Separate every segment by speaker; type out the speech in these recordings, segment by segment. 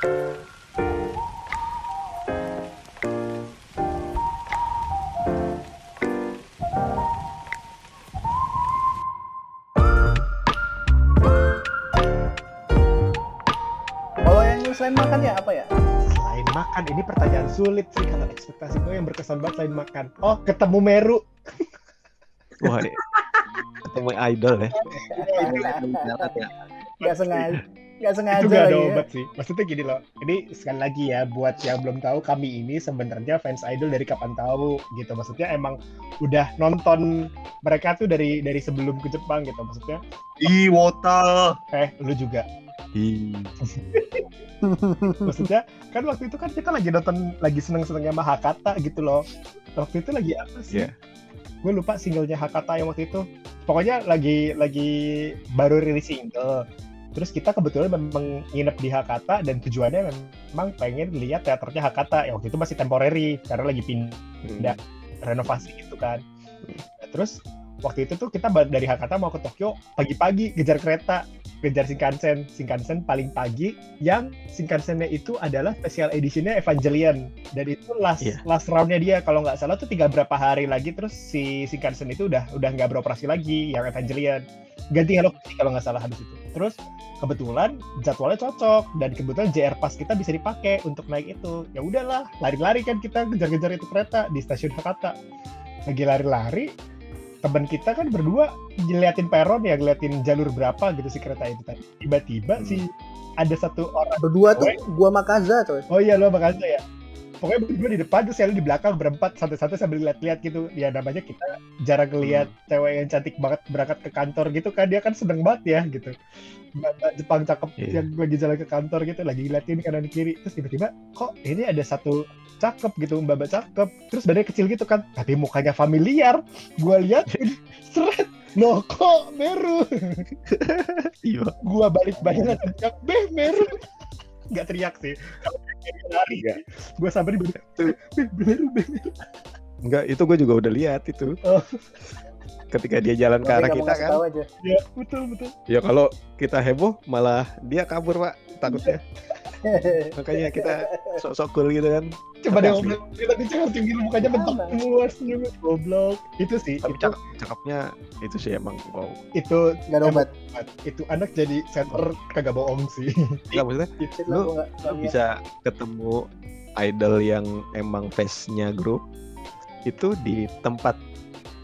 Speaker 1: Kalau yang selain makan ya apa ya?
Speaker 2: Selain makan, ini pertanyaan sulit sih kalau ekspektasi gue yang berkesan banget selain makan. Oh, ketemu Meru.
Speaker 3: Wah, iya. ketemu idol ya.
Speaker 1: Gak sengaja. Gak sengaja
Speaker 2: itu gak ada
Speaker 1: lagi ya.
Speaker 2: obat sih. Maksudnya gini loh. Ini sekali lagi ya buat yang belum tahu kami ini sebenarnya fans idol dari kapan tahu gitu. Maksudnya emang udah nonton mereka tuh dari dari sebelum ke Jepang gitu. Maksudnya
Speaker 4: Ih, wota.
Speaker 2: eh lu juga. Maksudnya kan waktu itu kan kita lagi nonton lagi seneng-senengnya sama Hakata gitu loh. Waktu itu lagi apa sih?
Speaker 3: Iya.
Speaker 2: Gue lupa singlenya Hakata yang waktu itu. Pokoknya lagi lagi baru rilis single. Terus kita kebetulan memang nginep di Hakata dan tujuannya memang pengen lihat teaternya Hakata. Yang waktu itu masih temporary karena lagi pindah renovasi gitu kan. Nah, terus waktu itu tuh kita dari Hakata mau ke Tokyo pagi-pagi kejar kereta kejar Shinkansen. Shinkansen paling pagi yang Shinkansennya itu adalah special editionnya Evangelion. Dan itu last
Speaker 3: Iya.
Speaker 2: last roundnya dia. Kalau nggak salah tuh tiga berapa hari lagi terus si Shinkansen itu udah udah nggak beroperasi lagi yang Evangelion. Ganti Hello Kitty kalau nggak salah habis itu. Terus kebetulan jadwalnya cocok dan kebetulan JR Pass kita bisa dipakai untuk naik itu. Ya udahlah lari-lari kan kita kejar-kejar itu kereta di stasiun Hakata lagi lari-lari teman kita kan berdua ngeliatin peron ya ngeliatin jalur berapa gitu si kereta itu tadi tiba-tiba
Speaker 3: Hmm.
Speaker 2: si ada satu orang
Speaker 1: Berdua tuh gua Makaza coy.
Speaker 2: oh iya lo makasih ya pokoknya berdua di depan terus yang di belakang berempat santai-santai sambil lihat-lihat gitu. Ya namanya kita jarang ngeliat cewek yang cantik banget berangkat ke kantor gitu kan. Dia kan seneng banget ya gitu. Mbak Jepang cakep
Speaker 3: Iya.
Speaker 2: yang lagi jalan ke kantor gitu lagi ngeliatin kanan kiri. Terus tiba-tiba kok ini ada satu cakep gitu mbak mbak cakep? Terus badannya kecil gitu kan. Tapi mukanya familiar. Gua liatin seret. Loh kok Meru?
Speaker 3: Iya.
Speaker 2: gua balik-balik teriak beh Meru nggak teriak sih lari gua sampai di beh Meru
Speaker 3: Enggak, itu gue juga udah lihat itu.
Speaker 2: Oh.
Speaker 3: Ketika dia jalan ke arah kita kan.
Speaker 1: aja.
Speaker 2: ya betul betul
Speaker 3: Ya kalau kita heboh malah dia kabur, Pak. Takutnya. Makanya kita sok-sok cool gitu kan.
Speaker 2: coba deh ngobrol kita di charging gitu mukanya bentuk semua senyum goblok. Itu sih
Speaker 3: Tapi
Speaker 2: itu.
Speaker 3: cakep, cakepnya itu sih emang wow.
Speaker 2: itu
Speaker 1: Gak ada obat.
Speaker 2: itu anak jadi center kagak bohong sih.
Speaker 3: Enggak maksudnya Lu-
Speaker 1: nggak-
Speaker 3: lu
Speaker 1: nggak
Speaker 3: bisa ketemu idol yang emang face-nya grup itu di tempat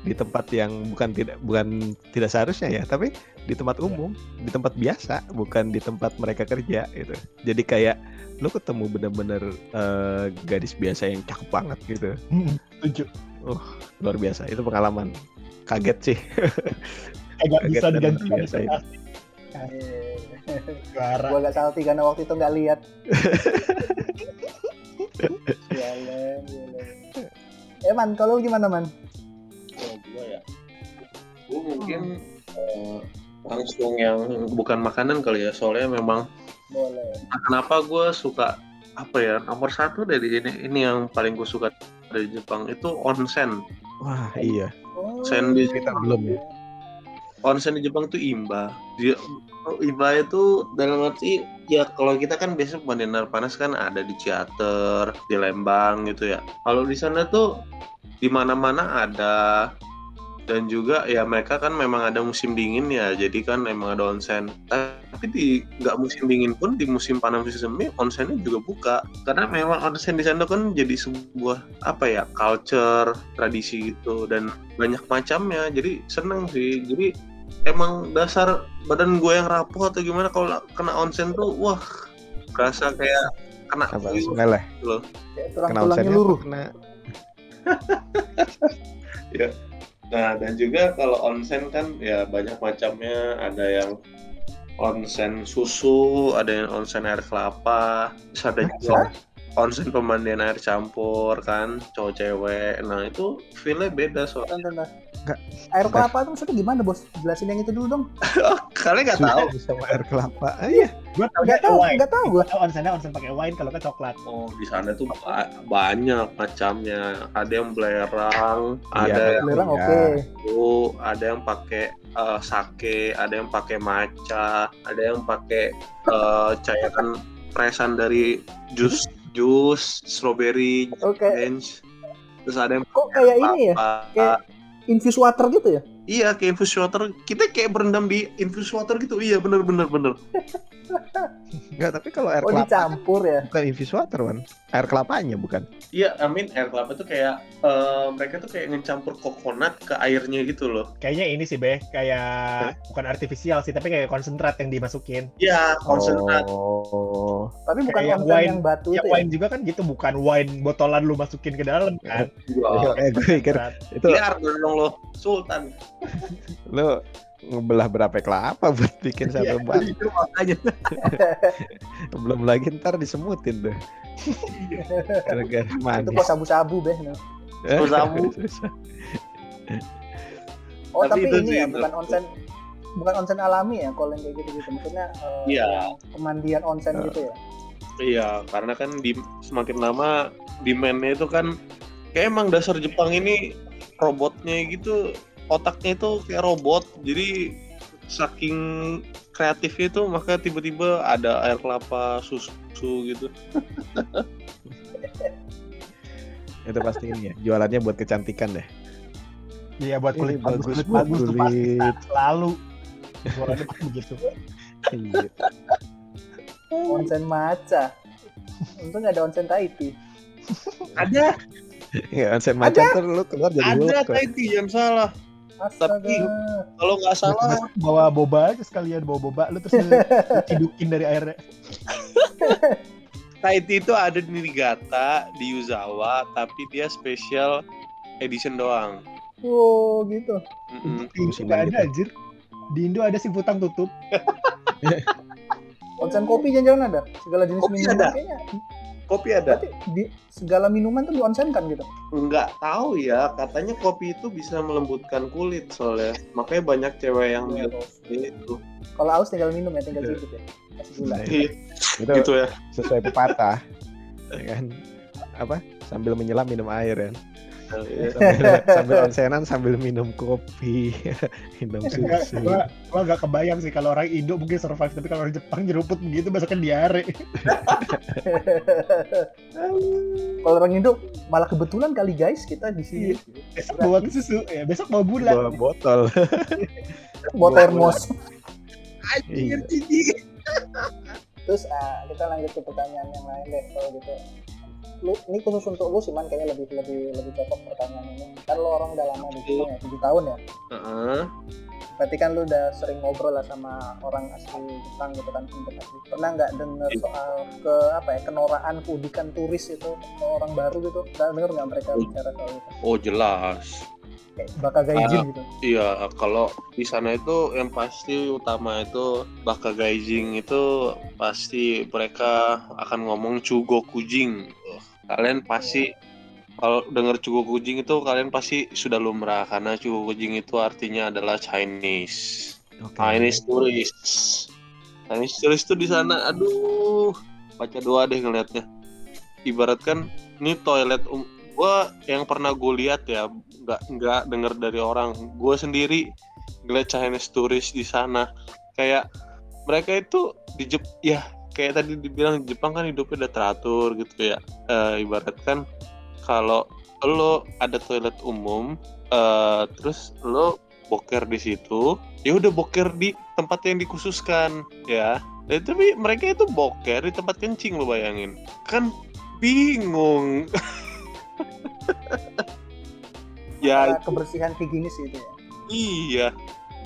Speaker 3: di tempat yang bukan tidak bukan tidak seharusnya ya tapi di tempat umum di tempat biasa bukan di tempat mereka kerja gitu jadi kayak lu ketemu bener-bener eh, gadis biasa yang cakep banget gitu
Speaker 2: setuju
Speaker 3: luar biasa itu pengalaman kaget sih
Speaker 2: kagak
Speaker 3: Kaget
Speaker 2: bisa
Speaker 3: dan
Speaker 2: diganti
Speaker 3: luar biasa itu.
Speaker 1: Eh,
Speaker 2: suara
Speaker 1: Gua gak salty karena waktu itu nggak lihat. Jalan, jalan. Eh man, kalau lu gimana man?
Speaker 4: Oh, gua ya. Gua mungkin eh, langsung yang bukan makanan kali ya, soalnya memang
Speaker 1: Boleh.
Speaker 4: Nah, kenapa gue suka apa ya nomor satu dari ini ini yang paling gue suka dari Jepang itu onsen.
Speaker 3: Wah iya.
Speaker 1: Oh,
Speaker 4: Sen di
Speaker 3: kita belum ya.
Speaker 4: onsen di Jepang itu imba. Dia oh, imba itu dalam arti ya kalau kita kan biasa pemandian air panas kan ada di Ciater di Lembang gitu ya. Kalau di sana tuh di mana-mana ada dan juga ya mereka kan memang ada musim dingin ya. Jadi kan emang ada onsen. Tapi di nggak musim dingin pun di musim panas musim semi onsennya juga buka. Karena memang onsen di sana kan jadi sebuah apa ya culture tradisi gitu dan banyak macamnya. Jadi seneng sih. Jadi emang dasar badan gue yang rapuh atau gimana kalau kena onsen tuh wah kerasa kayak kena gitu loh.
Speaker 1: Kayak tulang
Speaker 3: kena onsennya?
Speaker 1: luruh.
Speaker 3: kena
Speaker 4: Nah, dan juga kalau onsen kan ya banyak macamnya. Ada yang onsen susu, ada yang onsen air kelapa, terus ada juga onsen pemandian air campur kan, cowok cewek. Nah, itu feel-nya beda soalnya.
Speaker 1: Bentar, bentar.
Speaker 3: Nggak.
Speaker 1: Air kelapa tuh maksudnya gimana bos? Jelasin yang itu dulu dong.
Speaker 4: Kalian nggak tahu?
Speaker 3: sama air kelapa Ah, iya
Speaker 2: gua tau
Speaker 1: Gak tahu,
Speaker 2: wine
Speaker 1: gak tahu gua.
Speaker 2: Tahu onsennya onsen pakai wine kalau ke coklat
Speaker 4: Oh, di sana tuh ba- banyak macamnya. Ada yang belerang,
Speaker 3: Iya,
Speaker 4: ada yang
Speaker 1: Belerang
Speaker 3: Ya.
Speaker 1: oke.
Speaker 4: itu, ada yang pakai eh, sake, ada yang pakai matcha, ada yang pakai eh, cairan presan dari jus jus strawberry
Speaker 1: Oke.
Speaker 4: orange terus ada yang
Speaker 1: Kok kayak ini ya? Kayak infuse water gitu ya?
Speaker 4: iya kayak infus water. Kita kayak berendam di infus water gitu. Iya bener bener bener
Speaker 3: Enggak, tapi kalau air
Speaker 1: Oh
Speaker 3: kelapa
Speaker 1: dicampur ya?
Speaker 3: bukan infus water, kan? Air kelapanya bukan.
Speaker 4: iya amin air kelapa tuh kayak eh, mereka tuh kayak ngecampur coconut ke airnya gitu loh
Speaker 2: Kayaknya ini sih Beh, kayak bukan artifisial sih, tapi kayak konsentrat yang dimasukin.
Speaker 4: iya konsentrat
Speaker 3: Oh.
Speaker 1: Tapi bukan
Speaker 2: Kayak wine-
Speaker 1: yang batu
Speaker 2: Ya
Speaker 1: itu ya?
Speaker 2: wine juga kan gitu, bukan wine botolan lu masukin ke dalam kan.
Speaker 3: Eh, gue pikir
Speaker 2: Konsentrat.
Speaker 3: itu
Speaker 4: liar dong lo sultan
Speaker 3: lu ngebelah berapa kelapa buat bikin satu batu.
Speaker 4: itu makanya
Speaker 3: Belum lagi ntar disemutin tuh. Gara-gara
Speaker 1: Itu
Speaker 3: manis.
Speaker 1: kok sabu-sabu beh. no.
Speaker 3: Eh,
Speaker 4: sabu.
Speaker 1: Oh
Speaker 4: Tapi
Speaker 1: tapi,
Speaker 4: itu
Speaker 1: ini
Speaker 4: sih,
Speaker 1: ya
Speaker 4: itu.
Speaker 1: bukan onsen bukan onsen alami ya kalau yang kayak gitu-gitu. Maksudnya eh,
Speaker 4: Iya.
Speaker 1: yang pemandian onsen gitu ya?
Speaker 4: Iya, karena kan di semakin lama demand-nya itu kan kayak emang dasar Jepang ini robotnya gitu otaknya itu kayak robot. Jadi saking kreatifnya itu maka tiba-tiba ada air kelapa susu gitu.
Speaker 3: itu pasti ini ya. Jualannya buat kecantikan deh.
Speaker 2: Iya buat
Speaker 3: Ini
Speaker 2: kulit bagus,
Speaker 3: bagus
Speaker 2: kulit bagus tuh pasti
Speaker 3: kulit.
Speaker 2: Sa. selalu. Jualannya pasti begitu.
Speaker 3: Iya.
Speaker 1: Onsen maca. Untung nggak ada onsen Taiti.
Speaker 4: Ada,
Speaker 3: Ya, onsen macan tuh lu keluar jadi
Speaker 4: ada. Taiti jangan salah.
Speaker 1: Astaga.
Speaker 4: Tapi- Kalau nggak salah
Speaker 2: bawa boba aja sekalian bawa boba lu terus lu cidukin dari airnya.
Speaker 4: Taiti itu ada di Niigata, di Yuzawa, tapi dia special edition doang.
Speaker 1: Wow gitu.
Speaker 3: Musiman
Speaker 2: nggak ada anjir. Di Indo ada sih putang tutup.
Speaker 1: Onsen kopi jangan-jangan ada. Segala jenis
Speaker 4: Kopi
Speaker 1: minuman
Speaker 4: ada?
Speaker 1: kayaknya.
Speaker 4: Kopi ada?
Speaker 1: Berarti di segala minuman tuh dionsenkan gitu.
Speaker 4: Nggak tahu ya, katanya kopi itu bisa melembutkan kulit soalnya. Makanya banyak cewek yang
Speaker 1: Iya,
Speaker 4: bilang itu.
Speaker 1: Kalau aus tinggal minum ya, tinggal
Speaker 3: Iya.
Speaker 1: sedikit ya. Kasih gula.
Speaker 4: Iya,
Speaker 3: Itu
Speaker 4: gitu ya.
Speaker 3: sesuai pepatah. ya kan? Apa? Sambil menyelam minum air kan.
Speaker 4: Iya.
Speaker 3: Sambil, sambil onsenan sambil minum kopi, minum
Speaker 2: Enggak,
Speaker 3: susu.
Speaker 2: gua, gua gak kebayang sih kalau orang Indo mungkin survive tapi kalau orang Jepang nyeruput begitu besoknya diare.
Speaker 1: Kalau orang Indo malah kebetulan kali guys kita di sini
Speaker 2: Besok bawa susu, ya besok bawa bulan.
Speaker 3: Bawa botol.
Speaker 1: bawa termos.
Speaker 3: Iya.
Speaker 1: Terus ah, kita lanjut ke pertanyaan yang lain deh kalau gitu. Lu ini khusus untuk lu sih man kayaknya lebih lebih lebih cocok pertanyaan ini. Kan lu orang udah lama di Jepang ya, 7 tahun ya.
Speaker 4: Heeh.
Speaker 1: Berarti kan lu udah sering ngobrol lah sama orang asli Jepang gitu kan untuk asli. Pernah nggak denger
Speaker 4: Iya.
Speaker 1: soal ke apa ya kenoraan keudikan turis itu ke orang baru gitu? Pernah denger nggak mereka
Speaker 4: Oh.
Speaker 1: bicara soal itu?
Speaker 4: Oh jelas.
Speaker 1: Kayak bakagaijin gitu.
Speaker 4: Iya, kalau di sana itu yang pasti utama itu baka gaijing itu pasti mereka akan ngomong chugo kujing. Kalian pasti kalau dengar chugo kujing itu kalian pasti sudah lumrah karena chugo kujing itu artinya adalah Chinese.
Speaker 3: Oke.
Speaker 4: Chinese tourist. Chinese tourist tuh di sana, aduh, baca doa deh ngelihatnya. Ibaratkan ini toilet um, gua yang pernah gue lihat ya, nggak nggak denger dari orang. Gue sendiri ngeliat Chinese tourist di sana, kayak mereka itu di Jep, ya kayak tadi dibilang di Jepang kan hidupnya udah teratur gitu ya. Eh, ibaratkan kalau lo ada toilet umum, eh, terus lo boker di situ, ya udah boker di tempat yang dikhususkan ya. Dan tapi mereka itu boker di tempat kencing lo bayangin. Kan bingung. ya
Speaker 1: kebersihan higienis itu ya.
Speaker 4: iya.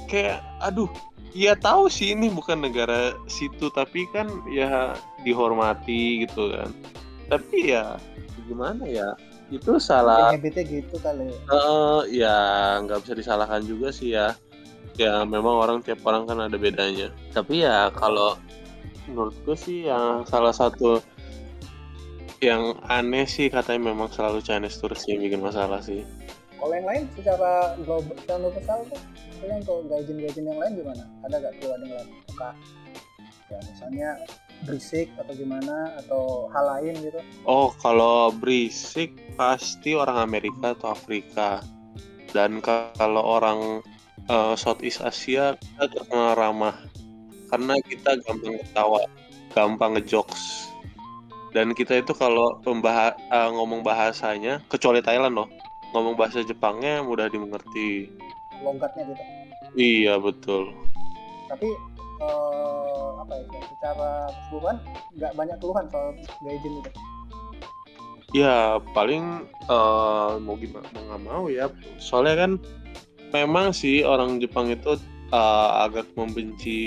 Speaker 4: Kayak aduh, ya tahu sih ini bukan negara situ tapi kan ya dihormati gitu kan. Tapi ya gimana ya? Itu salah
Speaker 1: habitnya gitu kali.
Speaker 4: Eh, ya nggak bisa disalahkan juga sih ya. Ya memang orang tiap orang kan ada bedanya. Tapi ya kalau menurutku sih yang salah satu yang aneh sih katanya memang selalu Chinese tourist yang bikin masalah sih.
Speaker 1: Kalau yang lain secara global, secara universal tuh, maksudnya untuk gaijin-gaijin yang lain gimana? Ada nggak ada yang lain? Apakah ya misalnya berisik atau gimana atau hal lain gitu?
Speaker 4: Oh kalau berisik pasti orang Amerika atau Afrika. Dan kalau orang eh, Southeast Asia kita terkenal ramah karena kita gampang ketawa. gampang ngejokes dan kita itu kalau eh, ngomong bahasanya kecuali Thailand loh ngomong bahasa Jepangnya mudah dimengerti
Speaker 1: logatnya gitu
Speaker 4: iya betul
Speaker 1: tapi eh, apa ya secara keseluruhan nggak banyak keluhan soal gaijin itu
Speaker 4: Ya paling eh, mau gimana mau nggak mau ya. Soalnya kan memang sih orang Jepang itu eh, agak membenci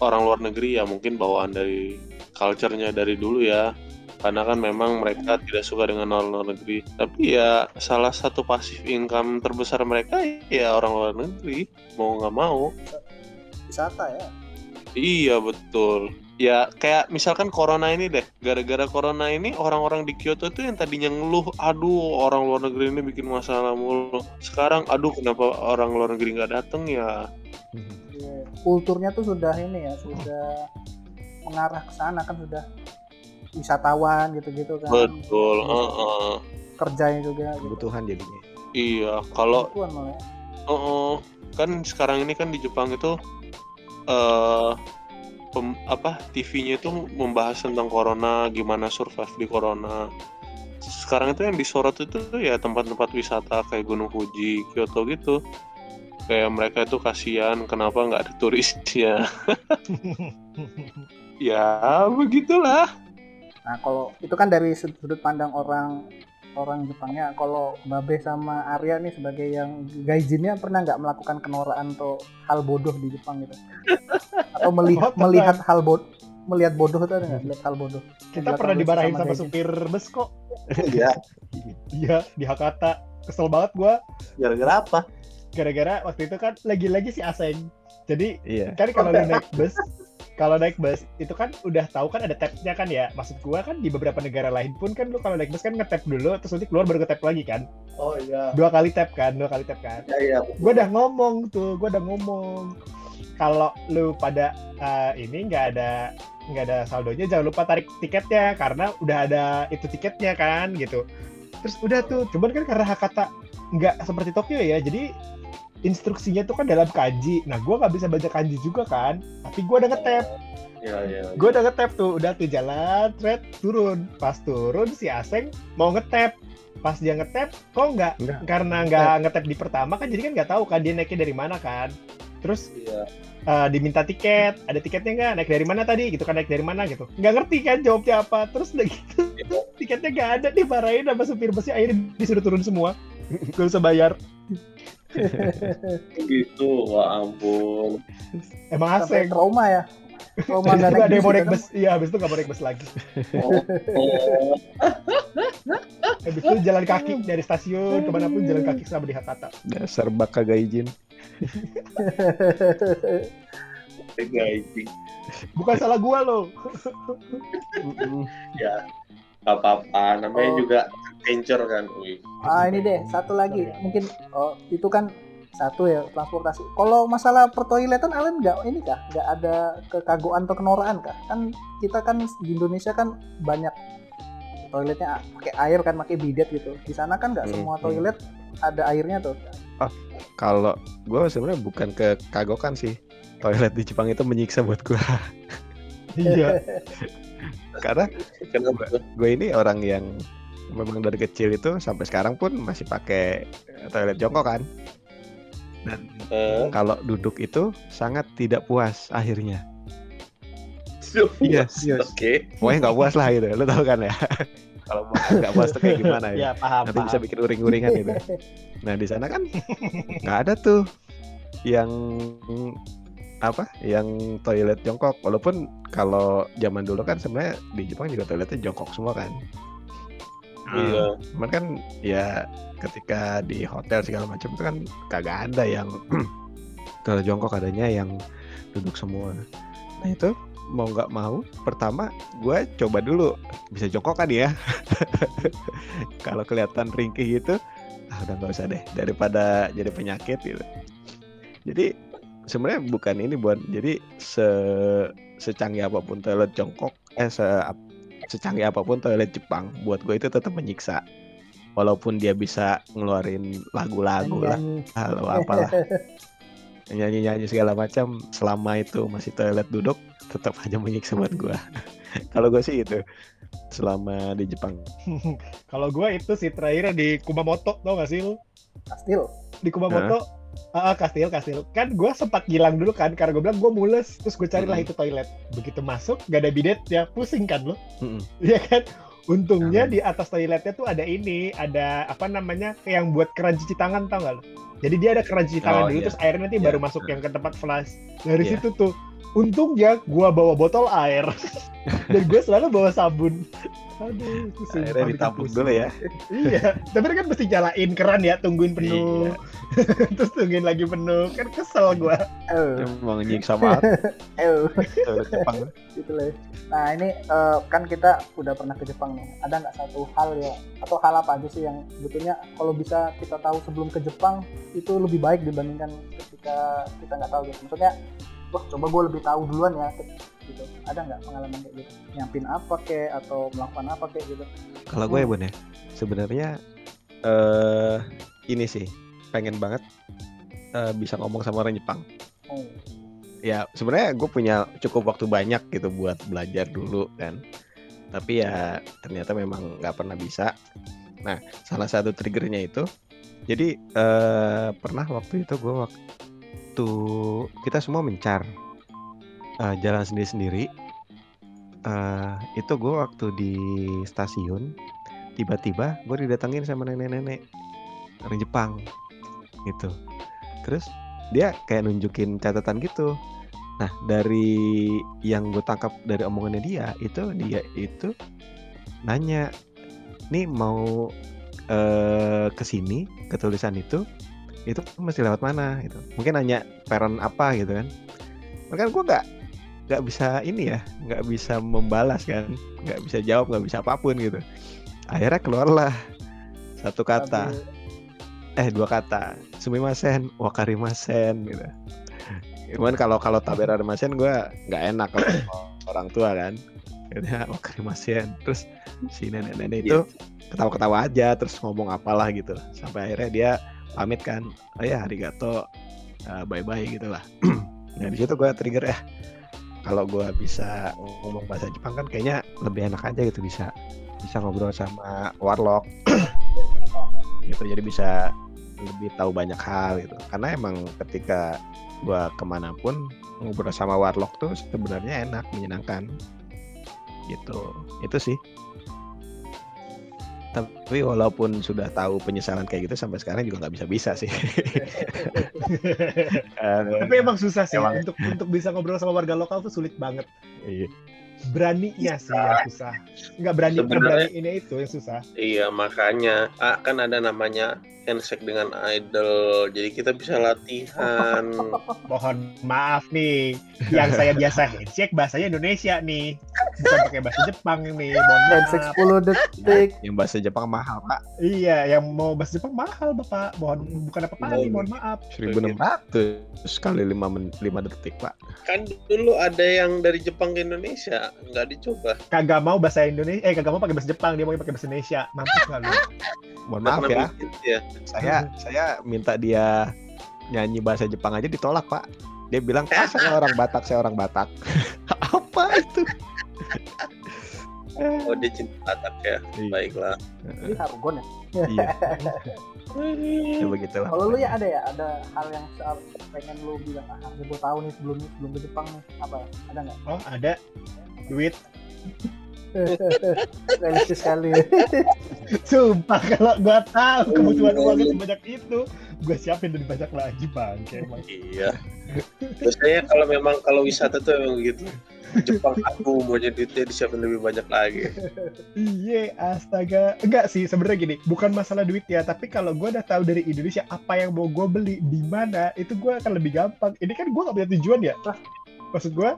Speaker 4: orang luar negeri ya mungkin bawaan dari culture-nya dari dulu ya. Karena kan memang mereka tidak suka dengan orang luar negeri. Tapi ya salah satu pasif income terbesar mereka ya orang luar negeri. Mau nggak mau.
Speaker 1: wisata ya
Speaker 4: Iya betul. Ya kayak misalkan corona ini deh. Gara-gara corona ini orang-orang di Kyoto itu yang tadinya ngeluh, aduh orang luar negeri ini bikin masalah mulu. Sekarang aduh kenapa orang luar negeri nggak dateng ya?
Speaker 1: Iya. kulturnya tuh sudah ini ya sudah mengarah ke sana kan sudah wisatawan gitu-gitu kan
Speaker 4: Betul.
Speaker 1: Terus
Speaker 4: heeh.
Speaker 1: kerjanya juga gitu.
Speaker 3: kebutuhan jadinya
Speaker 4: Iya. Kalau
Speaker 1: Kebutuhan malah ya.
Speaker 4: heeh, kan sekarang ini kan di Jepang itu eh pem- apa TV-nya itu membahas tentang corona, gimana survive di corona. Sekarang itu yang disorot itu ya tempat-tempat wisata kayak Gunung Fuji, Kyoto gitu. Kayak mereka itu kasihan kenapa nggak ada turisnya. ya begitulah.
Speaker 1: Nah kalau itu kan dari sud- sudut pandang orang orang Jepangnya. Kalau Babe sama Arya nih sebagai yang gaijinnya pernah nggak melakukan kenoraan atau hal bodoh di Jepang gitu? Atau melihat
Speaker 2: Oh, pernah.
Speaker 1: melihat hal bodoh melihat bodoh itu ada nggak? Lihat hal bodoh.
Speaker 2: Kita pernah dimarahin
Speaker 1: sama
Speaker 2: sama supir bus kok.
Speaker 4: Iya.
Speaker 2: Iya, di Hakata. Kesel banget gua
Speaker 4: Gara-gara apa?
Speaker 2: gara-gara waktu itu kan lagi-lagi si Aseng. Jadi
Speaker 3: iya
Speaker 2: kan kalau naik bus kalau naik bus itu kan udah tahu kan ada tabnya kan ya. Maksud gua kan di beberapa negara lain pun kan lu kalau naik bus kan ngetap dulu terus nanti keluar baru ngetap lagi kan.
Speaker 1: Oh iya.
Speaker 2: dua kali tap kan dua kali tap kan.
Speaker 4: Ya, iya.
Speaker 2: gue udah ngomong tuh gue udah ngomong. Kalau lu pada uh, ini nggak ada nggak ada saldonya jangan lupa tarik tiketnya karena udah ada itu tiketnya kan gitu. Terus udah tuh cuman kan karena Hakata nggak seperti Tokyo ya jadi instruksinya tuh kan dalam kanji. Nah gue nggak bisa baca kanji juga kan tapi gue udah ngetap.
Speaker 4: Iya, iya.
Speaker 2: gue udah ngetap tuh udah tuh jalan thread turun. Pas turun si Aseng mau ngetap. Pas dia ngetap kok nggak?
Speaker 3: Nggak.
Speaker 2: karena nggak ngetap di pertama kan jadi kan nggak tahu kan dia naiknya dari mana kan. Terus
Speaker 4: Iya.
Speaker 2: eh, diminta tiket. Ada tiketnya nggak? Naik dari mana tadi? Gitu kan naik dari mana gitu. Nggak ngerti kan jawabnya apa. Terus udah gitu tiketnya nggak ada. Dimarahin sama supir busnya akhirnya disuruh turun semua. Gak usah bayar
Speaker 4: Gitu, wah ampun.
Speaker 2: emang Aseng
Speaker 1: trauma ya. Trauma nggak
Speaker 2: ada yang mau
Speaker 1: bus
Speaker 2: naik bus iya habis itu nggak mau naik bus lagi
Speaker 4: Oh,
Speaker 2: habis itu jalan kaki dari stasiun ke mana pun jalan kaki selama di Hakata
Speaker 3: dasar baka
Speaker 1: kan.
Speaker 4: gaijing.
Speaker 2: bukan salah gua loh
Speaker 4: Ya, nggak apa-apa. Namanya
Speaker 1: Oh.
Speaker 4: juga adventure kan. Wih.
Speaker 1: Ah ini deh satu lagi mungkin oh itu kan satu ya transportasi. Kalau masalah pertoiletan Alen nggak ini kah nggak ada kekaguan atau kenoraan kah? Kan kita kan di Indonesia kan banyak toiletnya pakai air kan pakai bidet gitu. Di sana kan nggak
Speaker 3: Hmm,
Speaker 1: semua
Speaker 3: hmm.
Speaker 1: toilet ada airnya tuh.
Speaker 3: kalau gue sebenarnya bukan kekagokan sih toilet di Jepang itu menyiksa buat gue
Speaker 2: iya
Speaker 3: karena gue ini orang yang memang dari kecil itu sampai sekarang pun masih pakai toilet jongkok kan. Dan
Speaker 4: Eh,
Speaker 3: kalau duduk itu sangat tidak puas akhirnya. Iya, serius.
Speaker 4: Oke.
Speaker 3: pokoknya nggak puas lah gitu lo tau kan ya. Kalau nggak puas tuh kayak gimana ya?
Speaker 2: Ya paham
Speaker 3: nanti bisa
Speaker 2: paham.
Speaker 3: bikin uring-uringan gitu. Nah di sana kan nggak ada tuh yang apa yang toilet jongkok. Walaupun kalau zaman dulu kan sebenarnya di Jepang juga toiletnya jongkok semua kan
Speaker 4: Iya.
Speaker 3: cuman kan ya ketika di hotel segala macam itu kan kagak ada yang toilet jongkok adanya yang duduk semua. Nah itu mau nggak mau pertama gue coba dulu. Bisa jongkok kan ya? Kalau kelihatan ringkih gitu ah udah nggak usah deh. Daripada jadi penyakit gitu. Jadi sebenarnya bukan ini buat jadi se secanggih apa pun toilet jongkok eh se secanggih apa pun toilet Jepang buat gue itu tetap menyiksa. Walaupun dia bisa ngeluarin lagu-lagu lah halo apalah. Nyanyi-nyanyi segala macam selama itu masih toilet duduk tetap aja menyiksa buat gue kalau gue sih itu selama di Jepang.
Speaker 2: Kalau gue itu sih terakhirnya di Kumamoto, tau gak sih lu?
Speaker 1: Kastil.
Speaker 2: Di Kumamoto, ah kastil, kastil. Kan gue sempat gilang dulu kan, karena gue bilang gue mules, terus gue carilah
Speaker 3: Mm-mm.
Speaker 2: itu toilet. Begitu masuk, gak ada bidet, ya pusing kan lo? Iya kan? Untungnya
Speaker 3: Amin.
Speaker 2: di atas toiletnya tuh ada ini, ada apa namanya, yang buat keran cuci tangan tau gak lo? Jadi dia ada keran cuci tangan
Speaker 3: Oh,
Speaker 2: dulu,
Speaker 3: iya.
Speaker 2: terus airnya nanti
Speaker 3: Iya.
Speaker 2: baru masuk yang ke tempat flash. Dari
Speaker 3: Iya.
Speaker 2: situ tuh, untungnya gua bawa botol air, dan gue selalu bawa sabun. Aduh,
Speaker 3: akhirnya
Speaker 2: bikin
Speaker 3: ditampung
Speaker 2: pusing.
Speaker 3: dulu ya
Speaker 2: Iya, tapi kan mesti nyalain keran ya, tungguin penuh.
Speaker 3: Iya.
Speaker 2: Terus tungguin lagi penuh. Kan kesel gua.
Speaker 1: Eh,
Speaker 3: emang nyiksa banget Jepang
Speaker 1: gitu lah. Nah ini eh, kan kita udah pernah ke Jepang nih. Ada nggak satu hal ya atau hal apa aja sih yang sebetulnya kalau bisa kita tahu sebelum ke Jepang itu lebih baik dibandingkan ketika kita nggak tahu gitu. Maksudnya, wah coba gue lebih tahu duluan ya gitu. Ada nggak pengalaman kayak gitu? Nyampin apa kek atau melakukan apa kek gitu?
Speaker 3: Kalau gue ya Bun ya, sebenarnya eh ini sih pengen banget eh, bisa ngomong sama orang Jepang.
Speaker 1: Oh,
Speaker 3: Ya sebenarnya gue punya cukup waktu banyak gitu buat belajar dulu kan. Tapi ya ternyata memang nggak pernah bisa. Nah salah satu triggernya itu, jadi eh pernah waktu itu gue waktu kita semua mencar eh, jalan sendiri-sendiri. eh itu gue waktu di stasiun tiba-tiba gue didatengin sama nenek-nenek orang Jepang gitu terus dia kayak nunjukin catatan gitu nah dari yang gue tangkap dari omongannya dia itu dia itu nanya nih mau eh ke sini ketulisan itu itu mesti lewat mana gitu. Mungkin nanya parent apa gitu kan. Makanya gue nggak nggak bisa ini ya nggak bisa membalas kan. Nggak bisa jawab nggak bisa apa pun gitu. Akhirnya keluarlah satu kata. Eh dua kata. Sumimasen wakarimasen gitu. Cuman kalau kalau taberarmasen gue nggak enak kalau orang tua kan. Akhirnya wakarimasen. Terus si nenek-nenek itu ketawa-ketawa aja terus ngomong apalah gitu. Sampai akhirnya dia pamit kan oh ya arigato bye bye gitu lah. Nah di situ gue trigger ya kalau gue bisa ngomong bahasa Jepang kan kayaknya lebih enak aja gitu bisa bisa ngobrol sama warlock. Gitu jadi bisa lebih tahu banyak hal gitu. Karena emang ketika gua ke mana pun ngobrol sama warlock tuh sebenarnya enak menyenangkan. Gitu itu sih tapi walaupun sudah tahu penyesalan kayak gitu sampai sekarang juga nggak bisa bisa sih Eh,
Speaker 2: Tapi emang susah sih
Speaker 3: Emang.
Speaker 2: untuk untuk bisa ngobrol sama warga lokal tuh sulit banget.
Speaker 3: iya.
Speaker 2: Beraninya sih yang susah. Nggak berani
Speaker 4: Sebenarnya-
Speaker 2: berani ini itu yang susah.
Speaker 4: Iya makanya ah, kan ada namanya handshake dengan idol, jadi kita bisa latihan.
Speaker 2: Mohon maaf nih, yang saya biasa handshake bahasanya Indonesia nih, bukan pakai bahasa Jepang nih. Mohon
Speaker 1: handshake
Speaker 2: maaf.
Speaker 1: 10 detik
Speaker 3: yang bahasa Jepang mahal pak
Speaker 2: Iya, yang mau bahasa Jepang mahal bapak. Mohon bukan apa-apa nih, mohon maaf.
Speaker 3: 1600 kali 5 men, 5 detik pak
Speaker 4: Kan dulu ada yang dari Jepang ke Indonesia, nggak dicoba.
Speaker 2: Kagak mau bahasa Indonesia, eh kagak mau pakai bahasa Jepang, dia mau pakai bahasa Indonesia. Mampus nggak lu?
Speaker 3: mohon maaf ya
Speaker 4: ya.
Speaker 3: saya saya minta dia nyanyi bahasa Jepang aja ditolak pak dia bilang ah saya orang Batak saya orang Batak apa itu
Speaker 4: Oh dia cinta Batak ya.
Speaker 3: Iya.
Speaker 4: Baiklah.
Speaker 1: ini Hargon ya
Speaker 3: iya ya begitulah
Speaker 1: kalau lu ya ada ya ada hal yang soal pengen lu bilang ah gue tahu nih sebelum sebelum ke Jepang nih apa ya ada nggak
Speaker 2: Oh ada duit.
Speaker 1: realistis sekali
Speaker 2: Sumpah kalau gua tahu kebutuhan uangnya sebanyak itu, gua siapin lebih banyak lagi bang. Emang.
Speaker 4: Iya. Biasanya kalau memang kalau wisata tuh memang gitu. Jepang aku mau jadi duitnya disiapin lebih banyak lagi.
Speaker 2: Iya, astaga. Enggak sih, sebenarnya gini, bukan masalah duit ya, tapi kalau gua udah tahu dari Indonesia apa yang mau gua beli di mana, itu gua akan lebih gampang. Ini kan gua gak punya tujuan ya. Maksud gua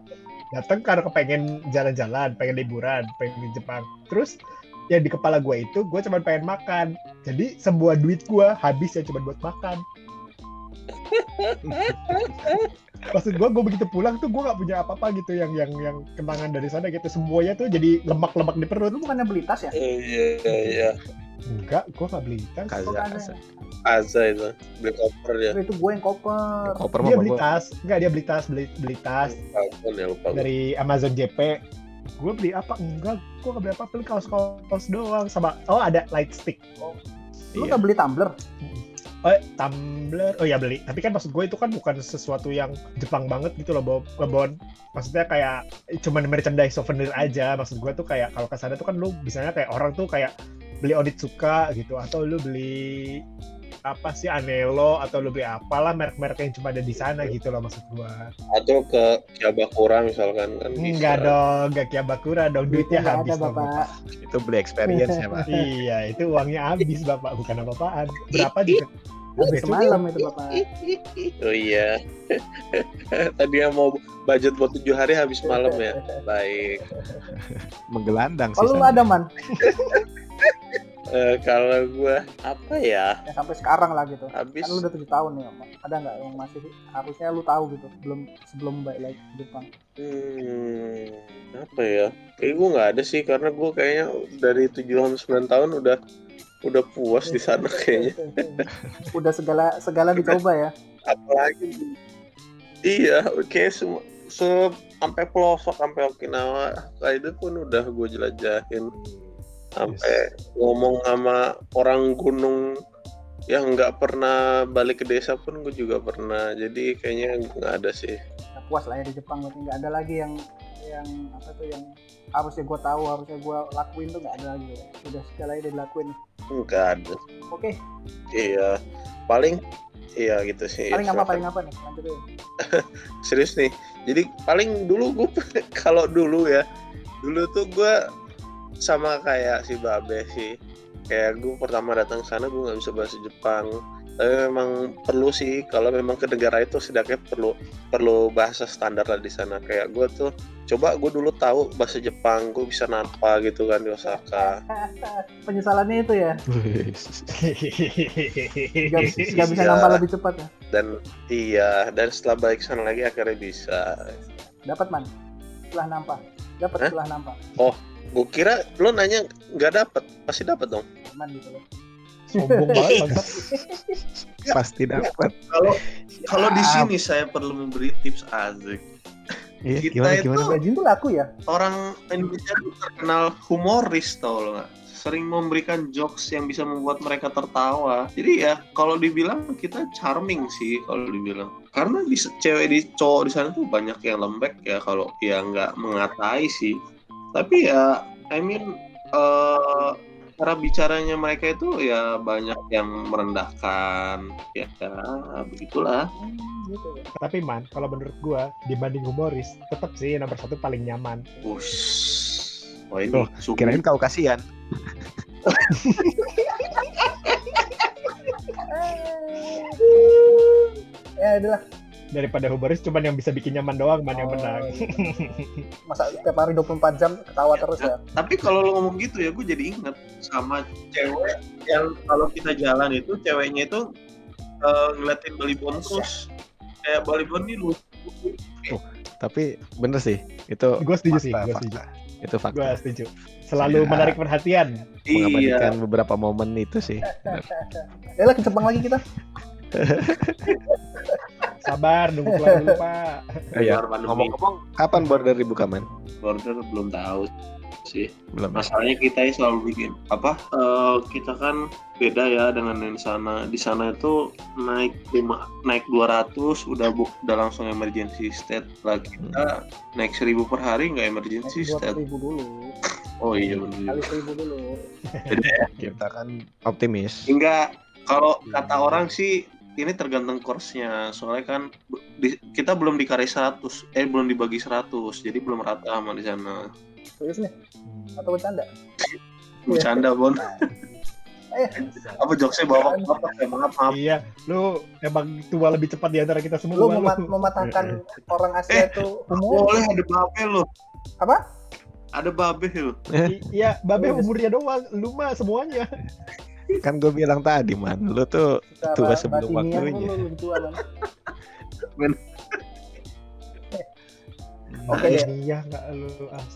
Speaker 2: datang karena kepengen jalan-jalan, pengen liburan, pengen di Jepang. Terus yang di kepala gua itu gua cuma pengen makan. Jadi semua duit gua habis ya cuma buat makan. Maksud gua, gua begitu pulang tuh gua gak punya apa-apa gitu yang yang yang kenangan dari sana gitu. Semuanya tuh jadi lemak-lemak di perut.
Speaker 1: lu bukannya beli tas ya
Speaker 4: Iya iya.
Speaker 2: Enggak, gue nggak beli tas.
Speaker 3: Kaza? Kaza.
Speaker 4: Aza itu beli koper ya
Speaker 1: itu gue yang koper
Speaker 3: Koper
Speaker 2: Dia
Speaker 3: mah
Speaker 2: beli
Speaker 3: gua.
Speaker 2: tas, enggak dia beli tas, beli beli tas
Speaker 4: Ampun ya lupa gue.
Speaker 2: dari Amazon JP. Gue beli apa? Enggak, gue nggak beli apa, beli kaos kaos doang sama oh ada light stick.
Speaker 1: lu
Speaker 3: Iya.
Speaker 1: nggak beli tumbler
Speaker 2: Oh, tumbler. Oh ya beli. Tapi kan maksud gue itu kan bukan sesuatu yang Jepang banget gitu loh, Bob. Bob. Maksudnya kayak cuman merchandise souvenir aja. Maksud gue tuh kayak kalau ke sana tuh kan lu misalnya kayak orang tuh kayak beli Onitsuka gitu atau lu beli apa sih Anelo atau beli apalah merek-merek yang cuma ada di sana gitu loh maksud gua.
Speaker 4: atau ke Kyabakura misalkan kan bisa.
Speaker 2: Enggak dong, enggak Kyabakura dong, duitnya
Speaker 1: nggak
Speaker 2: habis
Speaker 1: ada
Speaker 2: dong,
Speaker 1: bapak
Speaker 3: Itu beli experience ya, Pak.
Speaker 2: Iya, itu uangnya habis Bapak, bukan apa-apaan. Berapa juga? Habis.
Speaker 1: semalam itu bapak
Speaker 4: oh iya tadi yang mau budget buat tujuh hari habis malam ya baik
Speaker 3: Menggelandang sih.
Speaker 1: lu
Speaker 3: sana.
Speaker 1: ada man
Speaker 4: Eh, kalau gua apa ya?
Speaker 1: Yang sampai sekarang lah gitu.
Speaker 4: Habis.
Speaker 1: Kan lu udah tujuh tahun nih Om. ada nggak yang masih harusnya lu tahu gitu belum sebelum balik lagi ke Jepang?
Speaker 4: Hmm, apa ya? Kayak gue nggak ada sih karena gue kayaknya dari 7 tahun 9 tahun udah udah puas di sana kayaknya.
Speaker 1: udah segala segala dicoba ya?
Speaker 4: Apalagi iya, oke semua se sampai pelosok sampai Okinawa. Kayak itu pun udah gue jelajahin sampai ngomong sama orang gunung yang nggak pernah balik ke desa pun gue juga pernah. Jadi kayaknya nggak ada sih.
Speaker 1: Udah puas lah ya di Jepang berarti nggak ada lagi yang yang apa tuh yang harusnya gue tahu harusnya gue lakuin tuh nggak ada lagi. Ya. udah segala udah dilakuin.
Speaker 4: Nggak ada.
Speaker 1: Oke.
Speaker 4: Iya. Paling iya gitu sih.
Speaker 1: Paling apa paling apa nih? Lanjutin
Speaker 4: serius nih. Jadi paling dulu gue kalau dulu ya dulu tuh gue sama kayak si Babe sih. Kayak gue pertama datang sana gue nggak bisa bahasa Jepang. Tapi memang perlu sih kalau memang ke negara itu setidaknya perlu perlu bahasa standar lah di sana. Kayak gue tuh coba gue dulu tahu bahasa Jepang gue bisa napa gitu kan di Osaka.
Speaker 1: Penyesalannya itu ya? Nggak nggak bisa
Speaker 4: Iya.
Speaker 1: nambah lebih cepat ya?
Speaker 4: Dan iya dan setelah balik sana lagi akhirnya bisa.
Speaker 1: Dapat man? Setelah nampak? Dapat setelah nampak
Speaker 4: gue kira lo nanya nggak dapet pasti dapet dong.
Speaker 1: Aman gitu loh.
Speaker 2: Sombong banget.
Speaker 3: Pasti. Dapat.
Speaker 4: kalau kalau di sini saya perlu memberi tips Azik.
Speaker 3: Iya,
Speaker 4: Kita
Speaker 3: gimana
Speaker 4: itu-
Speaker 3: gimana?
Speaker 1: Itu laku ya?
Speaker 4: orang Indonesia itu terkenal humoris tau lo nggak? Sering memberikan jokes yang bisa membuat mereka tertawa. Jadi ya kalau dibilang kita charming sih kalau dibilang. Karena di cewek di cowok di sana tuh banyak yang lembek ya kalau ya nggak mengatai sih tapi ya I mean eh, cara bicaranya mereka itu ya banyak yang merendahkan ya, ya begitulah
Speaker 1: Hmm, gitu ya
Speaker 2: Tapi man, kalau menurut gua dibanding humoris, tetap sih nomor satu paling nyaman.
Speaker 4: Ush. Wah ini
Speaker 3: Oh,
Speaker 4: suhu-
Speaker 3: Kirain kau kasihan.
Speaker 1: ya adalah
Speaker 2: Daripada humoris cuman yang bisa bikin nyaman doang, man
Speaker 1: Oh,
Speaker 2: yang menang.
Speaker 1: iya. masa setiap hari 24 jam ketawa terus ya
Speaker 4: tapi kalau lo ngomong gitu ya gue jadi inget sama cewek yang kalau kita jalan itu ceweknya itu eh, ngeliatin balibon terus kayak balibon ini lu
Speaker 3: Tapi bener sih, itu
Speaker 2: Gue setuju sih, gue setuju.
Speaker 3: fakta. Itu
Speaker 2: Gue
Speaker 3: fakta.
Speaker 2: setuju. Selalu
Speaker 3: Iya.
Speaker 2: menarik perhatian.
Speaker 4: iya
Speaker 3: Mengabadikan beberapa momen itu sih.
Speaker 1: ya lah ke Jepang lagi kita
Speaker 2: Sabar, nunggu keluar dulu, Pak.
Speaker 4: Pandemi.
Speaker 3: Ngomong-ngomong, kapan border dibuka man?
Speaker 4: border belum tahu sih
Speaker 3: Belum. ya?
Speaker 4: masalahnya kita ya selalu bikin apa eh, kita kan beda ya dengan yang di sana di sana itu naik lima naik 200 udah bu, udah langsung emergency state lah kita naik 1000 per hari nggak emergency
Speaker 1: dua
Speaker 4: state
Speaker 1: dulu
Speaker 4: oh iya bener
Speaker 1: kali seribu dulu
Speaker 3: Kita kan optimis.
Speaker 4: Enggak, kalau kata orang sih ini tergantung course-nya. Soalnya kan di- kita belum dikari 100, eh belum dibagi 100, jadi belum rata sama di sana.
Speaker 1: serius nih atau bercanda
Speaker 4: Bercanda, Bon.
Speaker 1: eh
Speaker 4: Apa jokesnya bawa apa ya, maaf, maaf.
Speaker 2: Iya, lu emang tua lebih cepat di antara kita semua.
Speaker 1: lu memat- mematahkan orang Asia tuh umur
Speaker 4: Boleh ada babe lo.
Speaker 1: Apa?
Speaker 4: Ada babe.
Speaker 2: I- Iya, babe umurnya doang, lu mah semuanya.
Speaker 3: Kan gue bilang tadi man, lu tuh
Speaker 1: Secara
Speaker 3: Tua sebelum
Speaker 1: batiniah
Speaker 3: waktunya.
Speaker 1: lu lebih tua man Oke deh.
Speaker 2: Iya nggak lu.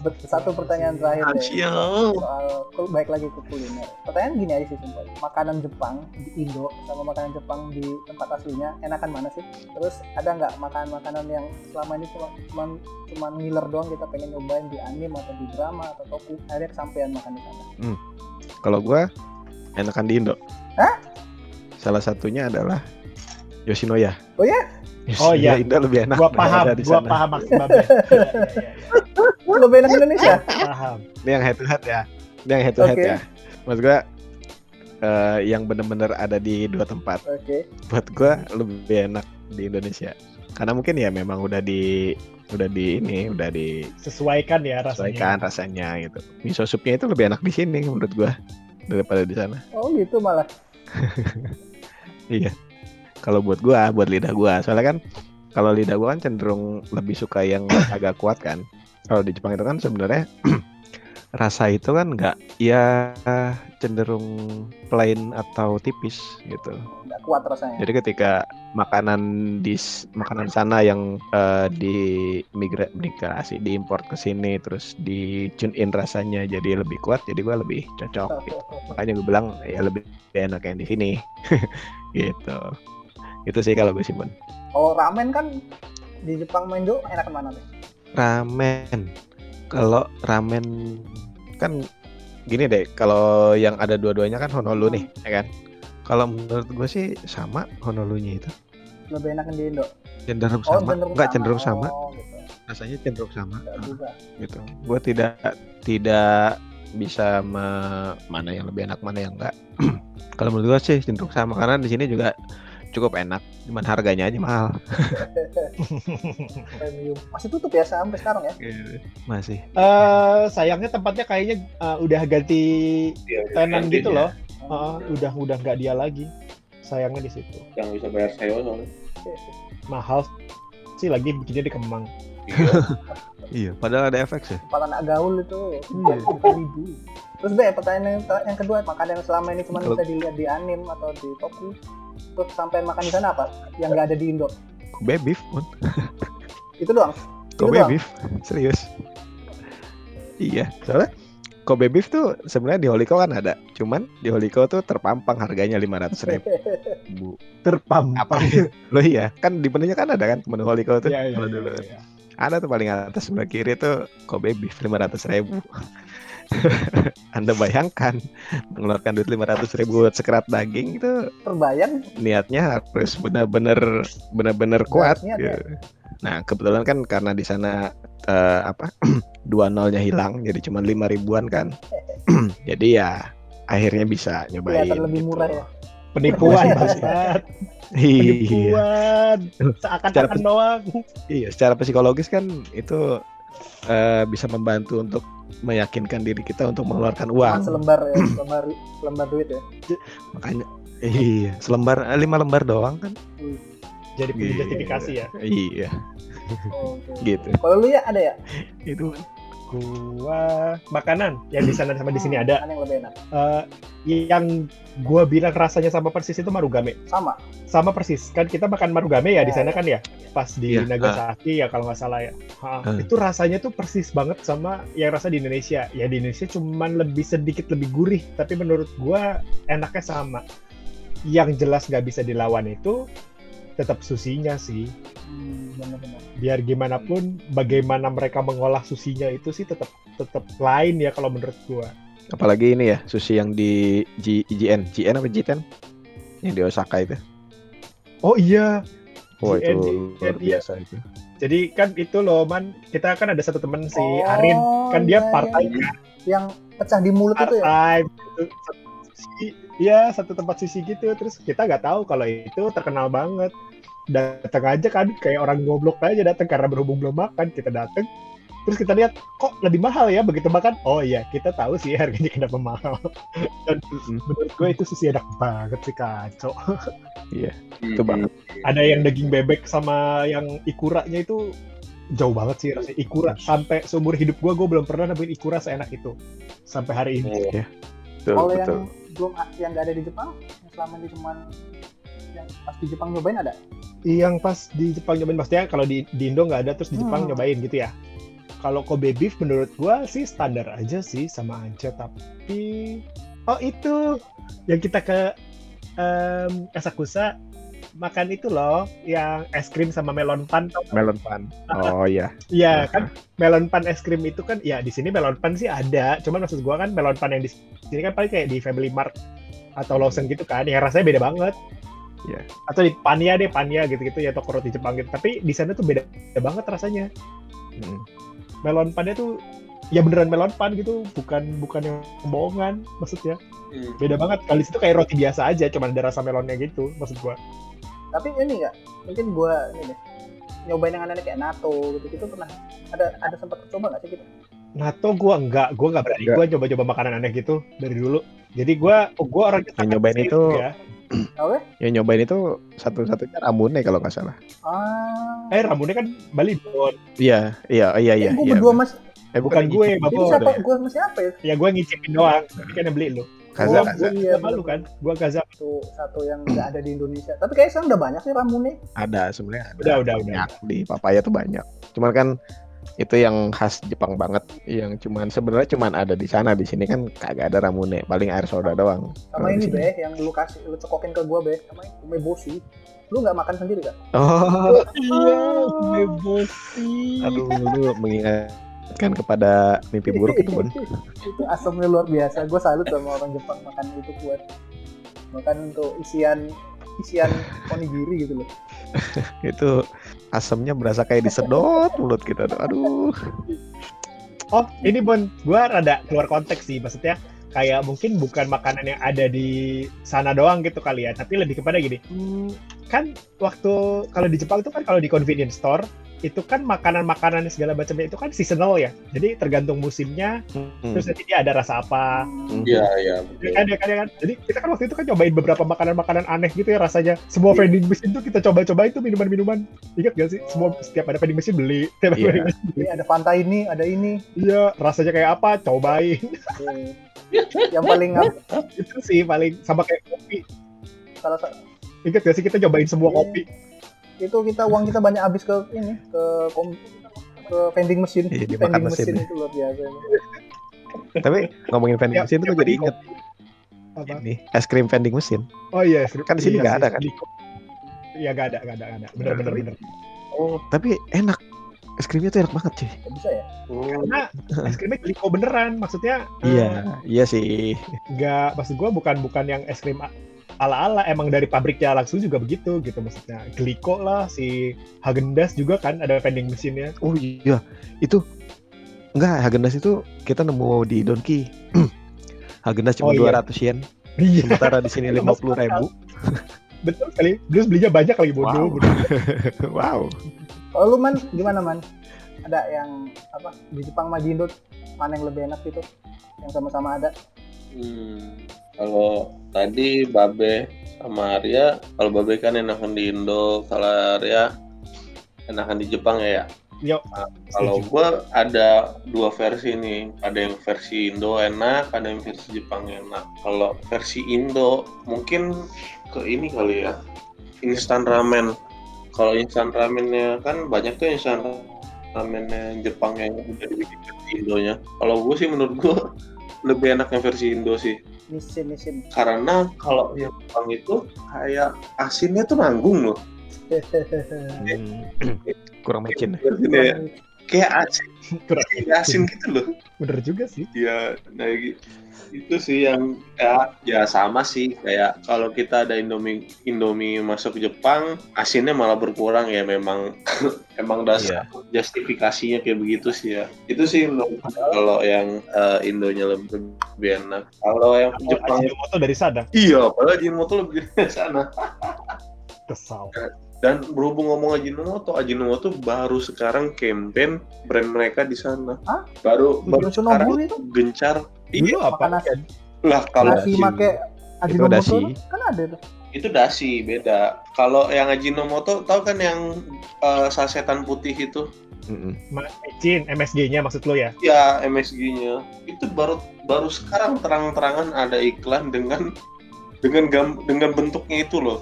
Speaker 1: Bet- Satu pertanyaan terakhir deh.
Speaker 4: Asia.
Speaker 1: soal baik lagi ke kuliner. Pertanyaan gini aja sih simpel. Makanan Jepang di Indo sama makanan Jepang di tempat aslinya enakan mana sih? Terus ada nggak makanan-makanan yang selama ini cuma cuman cuman ngiler doang kita pengen nyobain di anime atau di drama atau toku akhirnya kesampaian makan di sana.
Speaker 3: Kalau gua enakan di Indo.
Speaker 1: Hah?
Speaker 3: Salah satunya adalah Yoshinoya.
Speaker 1: Oh ya?
Speaker 2: Oh iya.
Speaker 3: Indo lebih enak.
Speaker 2: Gua paham,
Speaker 3: di
Speaker 2: gua
Speaker 3: sana.
Speaker 2: paham maksud Babe. Iya, iya,
Speaker 1: lebih enak Indonesia?
Speaker 2: Paham.
Speaker 3: Ini yang head to head ya. Ini yang head to head
Speaker 1: Oke.
Speaker 3: ya. Maksud gua eh, yang bener-bener ada di dua tempat.
Speaker 1: Oke.
Speaker 3: Buat gua lebih enak di Indonesia. Karena mungkin ya memang udah di udah di ini udah
Speaker 2: Sesuaikan ya rasanya.
Speaker 3: disesuaikan rasanya gitu. Miso supnya itu lebih enak di sini menurut gua daripada di sana.
Speaker 1: Oh gitu malah.
Speaker 3: Iya. Kalau buat gua, buat lidah gua, soalnya kan kalau lidah gua kan cenderung lebih suka yang agak kuat kan. Kalau di Jepang itu kan sebenarnya rasa itu kan nggak ya cenderung plain atau tipis gitu.
Speaker 1: Nggak kuat rasanya.
Speaker 3: Jadi ketika makanan di makanan sana yang eh, di migra, migrasi diimpor ke sini terus di tune in rasanya jadi lebih kuat, jadi gua lebih cocok gitu makanya gue bilang ya lebih enak yang di sini gitu itu sih kalau gue simpen
Speaker 1: Kalau ramen kan di Jepang Indo enakan mana nih?
Speaker 3: ramen kalau ramen kan gini deh kalau yang ada dua-duanya kan Honolulu nih ya kan? Kalau menurut gue sih sama Honolulunya itu.
Speaker 1: Lebih enakan di Indo.
Speaker 3: cenderung
Speaker 1: Oh,
Speaker 3: sama. nggak cenderung sama.
Speaker 1: Oh, gitu.
Speaker 3: rasanya cenderung sama.
Speaker 1: Nggak juga.
Speaker 3: gitu. Gue tidak tidak bisa me- mana yang lebih enak mana yang enggak kalau menurut gue sih cenderung sama karena di sini juga cukup enak cuman harganya aja mahal
Speaker 1: Premium. Masih tutup ya sampai sekarang ya?
Speaker 3: masih
Speaker 2: Eh, sayangnya tempatnya kayaknya eh, udah ganti tenan gitu loh. Heeh, udah udah nggak dia lagi. Sayangnya di situ.
Speaker 4: Yang bisa bayar sewa soalnya.
Speaker 2: Mahal sih lagi bikinnya di Kemang.
Speaker 3: iya padahal ada efek sih
Speaker 1: Tempat anak gaul itu
Speaker 3: Iya.
Speaker 1: ribu. Terus be pertanyaan yang, yang kedua makanan yang selama ini cuma bisa dilihat di anime atau di toku terus sampai makan di sana apa? Yang nggak ada di Indo?
Speaker 3: Kobe beef pun
Speaker 1: itu doang? Itu
Speaker 3: Kobe
Speaker 1: doang?
Speaker 3: beef serius. Iya soalnya Kobe beef tuh sebenarnya di Holiko kan ada. Cuman di Holiko tuh terpampang harganya lima ratus ribu.
Speaker 2: Terpampang.
Speaker 3: apa? Lo iya. Kan di menunya kan ada kan menu Holiko tuh?
Speaker 2: Iya, iya,
Speaker 3: kalau
Speaker 2: iya,
Speaker 3: dulu.
Speaker 2: iya.
Speaker 3: ada tuh paling atas sebelah kiri tuh Kobe beef lima ratus ribu Anda bayangkan mengeluarkan duit lima ratus ribu buat sekerat daging itu
Speaker 1: terbayang
Speaker 3: niatnya harus benar-benar benar-benar kuat.
Speaker 1: niat
Speaker 3: gitu. Nah kebetulan kan karena di sana eh, apa dua nolnya hilang jadi cuma lima ribuan kan. jadi ya akhirnya bisa nyobain.
Speaker 1: kelihatan lebih
Speaker 3: gitu.
Speaker 1: murah ya
Speaker 2: Penipuan banget.
Speaker 3: Iya.
Speaker 2: Penipuan. Seakan-akan doang.
Speaker 3: Iya, secara psikologis kan itu eh, bisa membantu untuk meyakinkan diri kita untuk mengeluarkan uang.
Speaker 1: selembar ya selembar selembar duit ya
Speaker 3: Makanya iya, selembar eh, lima lembar doang kan.
Speaker 2: Jadi punya
Speaker 3: Iya.
Speaker 2: justifikasi ya.
Speaker 3: Iya,
Speaker 1: Oke.
Speaker 3: gitu.
Speaker 1: kalau lu ya ada ya
Speaker 3: Itu
Speaker 2: Gua makanan yang di sana sama di sini ada.
Speaker 1: Mana yang lebih enak
Speaker 2: Eh, yang gua bilang rasanya sama persis itu marugame.
Speaker 1: sama
Speaker 2: Sama persis. Kan kita makan marugame ya di sana kan ya. Pas di
Speaker 3: Iya,
Speaker 2: Nagasaki ya kalau nggak salah ya. Ha,
Speaker 3: Ah.
Speaker 2: Itu rasanya tuh persis banget sama yang rasa di Indonesia. Ya di Indonesia cuman lebih sedikit lebih gurih, tapi menurut gua enaknya sama. Yang jelas nggak bisa dilawan itu tetap susinya sih.
Speaker 1: hmm,
Speaker 2: Biar gimana pun bagaimana mereka mengolah susinya itu sih tetap tetap lain ya kalau menurut gua.
Speaker 3: apalagi ini ya sushi yang di G, GN, GN apa G10? Yang di Osaka itu.
Speaker 2: Oh iya,
Speaker 3: Oh
Speaker 2: GN,
Speaker 3: itu luar
Speaker 2: GN, iya.
Speaker 3: biasa itu.
Speaker 2: Jadi kan itu loh man, kita kan ada satu temen si
Speaker 1: Oh,
Speaker 2: Arin, kan dia
Speaker 1: iya,
Speaker 2: part time
Speaker 1: iya. yang pecah di mulut
Speaker 2: part
Speaker 1: itu ya
Speaker 2: time, Iya satu tempat sushi gitu, terus kita nggak tahu kalau itu terkenal banget. Datang aja kan kayak orang goblok aja datang karena berhubung belum makan kita datang. Terus kita lihat kok lebih mahal ya begitu makan. Oh iya kita tahu sih harganya kenapa mahal. Dan menurut gue itu sushi enak banget sih kacau.
Speaker 3: Itu banget.
Speaker 2: ada yang daging bebek sama yang ikuranya itu jauh banget sih rasanya ikura sampai seumur hidup gua gua belum pernah nemuin ikura seenak itu sampai hari ini
Speaker 3: Betul,
Speaker 1: kalau
Speaker 3: betul.
Speaker 1: yang belum yang nggak ada di Jepang yang selama ini cuma yang pas di Jepang nyobain ada
Speaker 2: yang pas di Jepang nyobain maksudnya kalau di, di Indo nggak ada terus di Jepang
Speaker 1: Hmm.
Speaker 2: nyobain gitu ya kalau Kobe beef menurut gua sih standar aja sih sama aja tapi oh itu yang kita ke em, Asakusa makan itu loh yang es krim sama melon pan?
Speaker 3: Melon pan. Oh iya.
Speaker 2: Iya kan melon pan es krim itu kan ya di sini melon pan sih ada cuman maksud gua kan melon pan yang di sini kan paling kayak di Family Mart atau Lawson gitu kan yang rasanya beda banget
Speaker 3: Iya.
Speaker 2: atau di Pania deh Pania gitu-gitu ya toko roti Jepang gitu tapi di sana tuh beda, beda banget rasanya
Speaker 3: Mm.
Speaker 2: melon pannya tuh ya beneran melon pan gitu bukan bukan yang bohongan maksudnya
Speaker 4: Hmm.
Speaker 2: beda banget kalau di situ kayak roti biasa aja cuman ada rasa melonnya gitu maksud gua
Speaker 1: tapi ini nggak? Mungkin gua ini deh. Nyobain yang aneh kayak nato gitu gitu pernah. Ada ada sempat coba nggak sih kita
Speaker 2: nato gua enggak gua enggak berani.
Speaker 3: Enggak.
Speaker 2: gua coba-coba makanan aneh gitu dari dulu. Jadi gua oh, gua orangnya
Speaker 3: Yang nyobain itu-
Speaker 2: ya.
Speaker 1: oke
Speaker 3: Yang nyobain itu satu-satunya ramune kalau nggak salah.
Speaker 1: ah.
Speaker 2: Eh rambutnya kan Bali Don
Speaker 3: Iya, iya, iya, iya.
Speaker 1: gue
Speaker 3: iya.
Speaker 1: berdua mas.
Speaker 3: Eh
Speaker 2: bukan gue babon
Speaker 1: siapa? Gue sama siapa ya?
Speaker 2: Ya gua ngicipin doang tapi kan yang beli lu
Speaker 3: Kaza,
Speaker 2: gua
Speaker 3: Kaza.
Speaker 2: gua
Speaker 1: Iya,
Speaker 2: sama lu kan? Gua gaza
Speaker 1: satu satu yang nggak ada di Indonesia. Tapi kayaknya sekarang udah banyak sih ramune.
Speaker 3: Ada sebenarnya ada.
Speaker 2: Udah, udah,
Speaker 3: banyak. Di papaya tuh banyak. Cuman kan itu yang khas Jepang banget. Yang cuman sebenarnya cuman ada di sana. Di sini kan kagak ada ramune. Paling air soda doang.
Speaker 1: sama ini be yang lu kasih lu cokokin ke gue be sama ini umeboshi. Lu nggak makan sendiri kan
Speaker 3: oh.
Speaker 2: Iya bebosi
Speaker 3: aduh lu mengingatkan kepada mimpi buruk itu pun
Speaker 1: itu asamnya luar biasa. Gue salut sama orang Jepang makan itu buat makan untuk isian isian onigiri gitu loh.
Speaker 3: Itu asamnya berasa kayak disedot mulut kita tuh. Aduh.
Speaker 2: Oh, ini Bon, gua rada keluar konteks sih, maksudnya kayak mungkin bukan makanan yang ada di sana doang gitu kali ya, tapi lebih kepada gini. hmm, kan waktu kalau di Jepang itu kan kalau di convenience store itu kan makanan-makanan segala macamnya itu kan seasonal ya. Jadi tergantung musimnya,
Speaker 3: Hmm.
Speaker 2: terus nanti dia ada rasa apa.
Speaker 4: Iya, iya,
Speaker 2: Ya
Speaker 4: betul.
Speaker 2: kan, ya kan, ya kan. Jadi kita kan waktu itu kan cobain beberapa makanan-makanan aneh gitu ya rasanya. Semua vending machine tuh kita coba-coba itu minuman-minuman. Ingat gak sih? Semua setiap ada vending machine beli. Setiap ada
Speaker 3: Iya.
Speaker 2: vending machine beli.
Speaker 1: ini ada Fanta ini ada ini
Speaker 2: Iya, rasanya kayak apa? Cobain.
Speaker 1: Eh, yang paling
Speaker 2: itu sih paling sama kayak kopi.
Speaker 1: salah satu
Speaker 2: Ingat gak sih kita cobain semua
Speaker 1: Iya.
Speaker 2: kopi?
Speaker 1: Itu kita uang kita banyak habis ke ini ke kom, ke vending mesin
Speaker 3: Iya,
Speaker 1: vending
Speaker 3: mesin
Speaker 1: mesin
Speaker 3: ya.
Speaker 1: itu luar biasa
Speaker 3: tapi ngomongin vending mesin tuh gue
Speaker 2: ya,
Speaker 3: jadi
Speaker 2: beli
Speaker 3: inget
Speaker 2: Apa?
Speaker 3: ini es krim vending mesin
Speaker 2: Oh iya, es krim.
Speaker 3: Kan di sini
Speaker 2: Iya
Speaker 3: nggak ada kan?
Speaker 2: Iya nggak ada, nggak ada, nggak ada. Bener, bener,
Speaker 3: Tapi-
Speaker 2: bener.
Speaker 3: oh tapi enak es krimnya tuh enak banget cuy
Speaker 1: bisa ya
Speaker 2: Karena es krimnya gliko beneran, maksudnya.
Speaker 3: iya iya sih
Speaker 2: Nggak, maksud gua bukan bukan yang es krim ala-ala, emang dari pabriknya langsung juga begitu gitu maksudnya. Gliko lah, si Hagendas juga kan ada vending mesinnya.
Speaker 3: oh iya itu enggak Hagendas itu kita nemu di Donki Hagendas cuma
Speaker 2: Oh, iya.
Speaker 3: 200 yen
Speaker 2: Iya,
Speaker 3: sementara di sini lima puluh ribu
Speaker 2: betul sekali. Terus belinya banyak lagi bodoh.
Speaker 3: Wow.
Speaker 2: bodoh.
Speaker 3: wow
Speaker 1: kalau lu man gimana man ada yang apa di Jepang sama di Indo mana yang lebih enak gitu yang sama-sama ada
Speaker 4: Hmm, kalau tadi Babe sama Arya, kalau Babe kan enakan di Indo, kalau Arya enakan di Jepang ya. ya?
Speaker 2: Yo,
Speaker 4: Nah, kalau gua ada dua versi nih, ada yang versi Indo enak, ada yang versi Jepang enak. Kalau versi Indo mungkin ke ini kali ya, instan ramen. Kalau instan ramennya kan banyak tuh instan ramennya Jepang yang udah dibikin versi Indonya. Kalau gue sih menurut gue lebih enak yang versi Indo sih.
Speaker 1: Misin misin
Speaker 4: karena kalau yang Jepang itu kayak asinnya tuh nanggung loh.
Speaker 3: Hmm. kurang mecin
Speaker 4: ya, kayak asin kayak asin gitu loh.
Speaker 2: Bener juga sih.
Speaker 4: ya nah itu sih yang ya, ya sama sih. Kayak kalau kita ada Indomie Indomie masuk Jepang asinnya malah berkurang ya memang. Emang dasar justifikasinya kayak begitu sih ya. Itu sih kalau yang eh, Indonya lebih, lebih enak. Kalau yang Jepang
Speaker 2: Ajinomoto dari sana.
Speaker 4: iya padahal Ajinomoto lebih dari sana.
Speaker 2: Kesal.
Speaker 4: Dan berhubung ngomong Ajinomoto, Ajinomoto baru sekarang campaign brand mereka di sana.
Speaker 1: Hah?
Speaker 4: Baru baru sekarang
Speaker 1: itu
Speaker 4: gencar. Iya,
Speaker 2: apa?
Speaker 1: nasi
Speaker 4: lah kalau
Speaker 1: nasi make Ajinomoto
Speaker 3: dasi.
Speaker 1: tuh kan ada tuh
Speaker 4: itu dasi beda. Kalau yang Ajinomoto tahu kan yang eh, sasetan putih itu?
Speaker 3: Mm-mm.
Speaker 2: Mecin, MSG-nya maksud lo ya?
Speaker 4: Ya MSG-nya. Itu baru baru sekarang terang-terangan ada iklan dengan dengan gam, dengan bentuknya itu loh.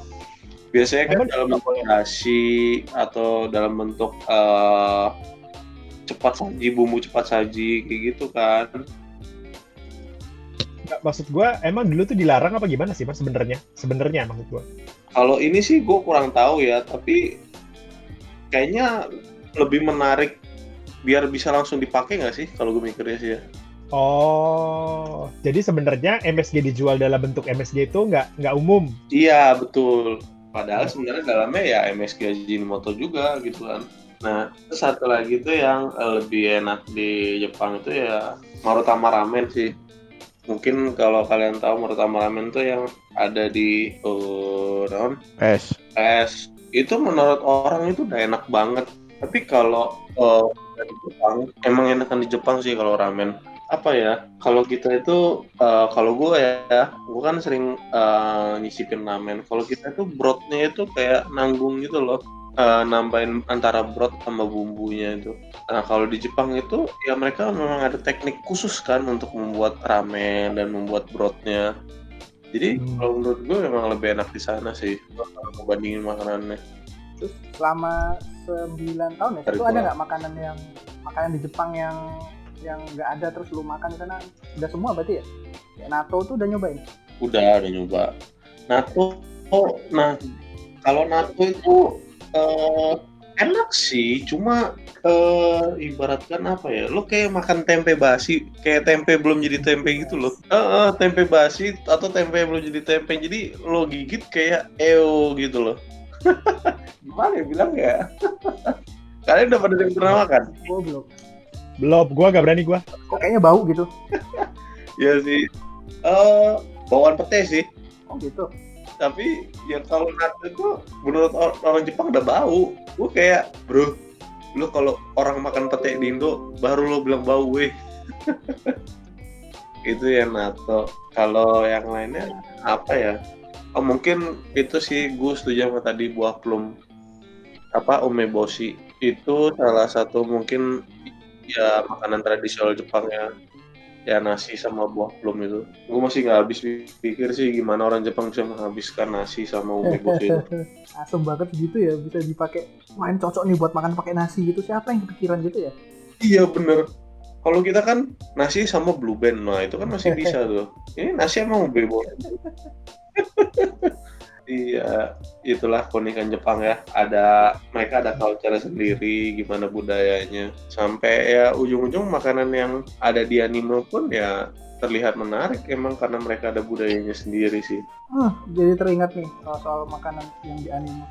Speaker 4: Biasanya kan
Speaker 2: Emang
Speaker 4: dalam nasi atau dalam bentuk eh, cepat saji, bumbu cepat saji kayak gitu kan.
Speaker 2: Nggak, maksud gua emang dulu tuh dilarang apa gimana sih mas sebenarnya sebenarnya maksud gua
Speaker 4: Kalau ini sih gue kurang tahu ya, tapi kayaknya lebih menarik biar bisa langsung dipakai nggak sih kalau gue mikirnya sih ya.
Speaker 2: oh jadi sebenarnya MSG dijual dalam bentuk MSG itu nggak nggak umum
Speaker 4: Iya betul. Padahal sebenarnya dalamnya ya MSG Ajinomoto juga gitu kan. Nah satu lagi tuh yang eh, lebih enak di Jepang itu ya Marutama Ramen sih. Mungkin kalau kalian tahu Marutama Ramen tuh yang ada di uh, naon?
Speaker 3: es
Speaker 4: es itu menurut orang itu udah enak banget. Tapi kalau eh, di Jepang emang enakan di Jepang sih kalau ramen. Apa ya? Kalau kita itu eh, kalau gue ya, gue kan sering eh, nyisipin ramen. Kalau kita itu brothnya itu kayak nanggung gitu loh. Eh, nambahin antara broth sama bumbunya itu. Nah kalau di Jepang itu ya mereka memang ada teknik khusus kan untuk membuat ramen dan membuat brothnya. Jadi
Speaker 2: Hmm.
Speaker 4: kalau menurut gue memang lebih enak di sana sih kalau ngebandingin makanannya.
Speaker 1: Terus selama 9 tahun ya, itu ada nggak makanan yang makanan di Jepang yang yang nggak ada terus lu makan sana udah semua berarti ya? Kayak natto tuh udah nyobain?
Speaker 4: Udah, udah nyoba. Natto, oh, nah kalau natto itu eh, enak sih, cuma eh, ibaratkan apa ya? Lo kayak makan tempe basi, kayak tempe belum jadi tempe gitu loh. Eh, eh, tempe basi atau tempe belum jadi tempe, jadi lo gigit kayak eo gitu loh. Gimana ya bilang ya? Kalian udah pada pernah makan?
Speaker 1: Gua belum.
Speaker 2: Belum gua nggak berani gua
Speaker 1: Kok kayaknya bau gitu?
Speaker 4: Ya sih. Eh, bawaan pete sih.
Speaker 1: Oh gitu.
Speaker 4: tapi ya kalau natto itu menurut or- orang Jepang udah bau gue kayak bro lu kalau orang makan pete di Indo baru lo bilang bau weh itu ya natto kalau yang lainnya apa ya oh mungkin itu sih gue setuju sama tadi buah plum apa umeboshi itu salah satu mungkin ya makanan tradisional Jepang ya. Ya nasi sama buah plum itu. Gue masih nggak habis pikir sih gimana orang Jepang bisa menghabiskan nasi sama umeboshi itu
Speaker 1: Asem banget gitu ya bisa dipakai. Wah ini cocok nih buat makan pakai nasi gitu. Siapa yang kepikiran gitu ya?
Speaker 4: iya bener. Kalau kita kan nasi sama blue band. Nah itu kan masih bisa tuh. Ini nasi sama umeboshi Iya, itulah keunikan Jepang ya. Ada mereka ada culture sendiri, gimana budayanya. Sampai ya ujung-ujung makanan yang ada di anime pun ya terlihat menarik emang karena mereka ada budayanya sendiri sih.
Speaker 1: Hmm, jadi teringat nih soal, soal makanan yang di anime.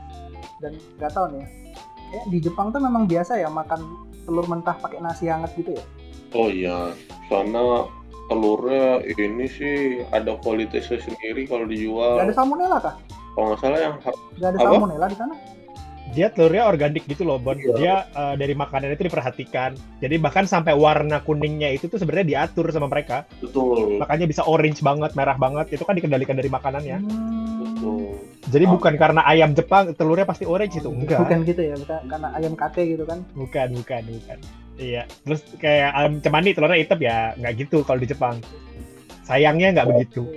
Speaker 1: Dan nggak tahu nih ya. Kayak di Jepang tuh memang biasa ya makan telur mentah pakai nasi hangat gitu ya.
Speaker 4: Oh iya, karena telurnya ini sih ada kualitasnya sendiri kalau dijual.
Speaker 1: Gak ada salmonella kah?
Speaker 4: Kalau nggak salah yang
Speaker 1: Gak ada
Speaker 4: Apa?
Speaker 1: salmonella di sana?
Speaker 2: dia telurnya organik gitu loh Bon.
Speaker 4: Iya.
Speaker 2: dia eh, dari makanan itu diperhatikan. Jadi bahkan sampai warna kuningnya itu tuh sebenarnya diatur sama mereka.
Speaker 4: Betul,
Speaker 2: makanya bisa orange banget merah banget. Itu kan dikendalikan dari makanannya.
Speaker 1: Hmm,
Speaker 4: betul.
Speaker 2: jadi
Speaker 4: Oh.
Speaker 2: bukan karena ayam Jepang telurnya pasti orange itu. Enggak.
Speaker 1: Bukan gitu ya, bukan karena ayam kate gitu kan.
Speaker 2: bukan bukan bukan. Iya. Terus kayak ayam cemani telurnya hitam ya nggak gitu kalau di Jepang. Sayangnya nggak begitu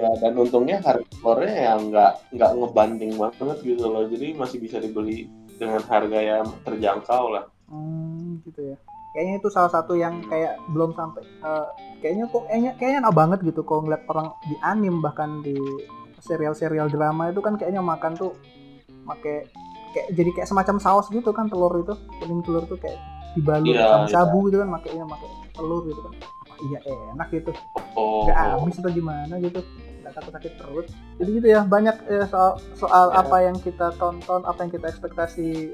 Speaker 4: Iya, dan untungnya harga telurnya ya nggak nggak ngebanting banget gitu loh. Jadi masih bisa dibeli dengan harga yang terjangkau lah.
Speaker 1: Hmm, gitu ya. Kayaknya itu salah satu yang kayak belum sampai eh, kayaknya kok kayaknya kayaknya enak banget gitu kalau ngeliat orang di anim bahkan di serial-serial drama itu kan kayaknya makan tuh pakai kayak jadi kayak semacam saus gitu kan telur itu kuning telur tuh kayak dibalut
Speaker 4: Iya,
Speaker 1: sabu gitu kan makanya pakai telur gitu kan Wah, iya enak gitu
Speaker 4: Oh,
Speaker 1: nggak habis atau gimana gitu nggak takut sakit perut jadi gitu ya banyak eh, soal soal
Speaker 4: Ya.
Speaker 1: apa yang kita tonton apa yang kita ekspektasi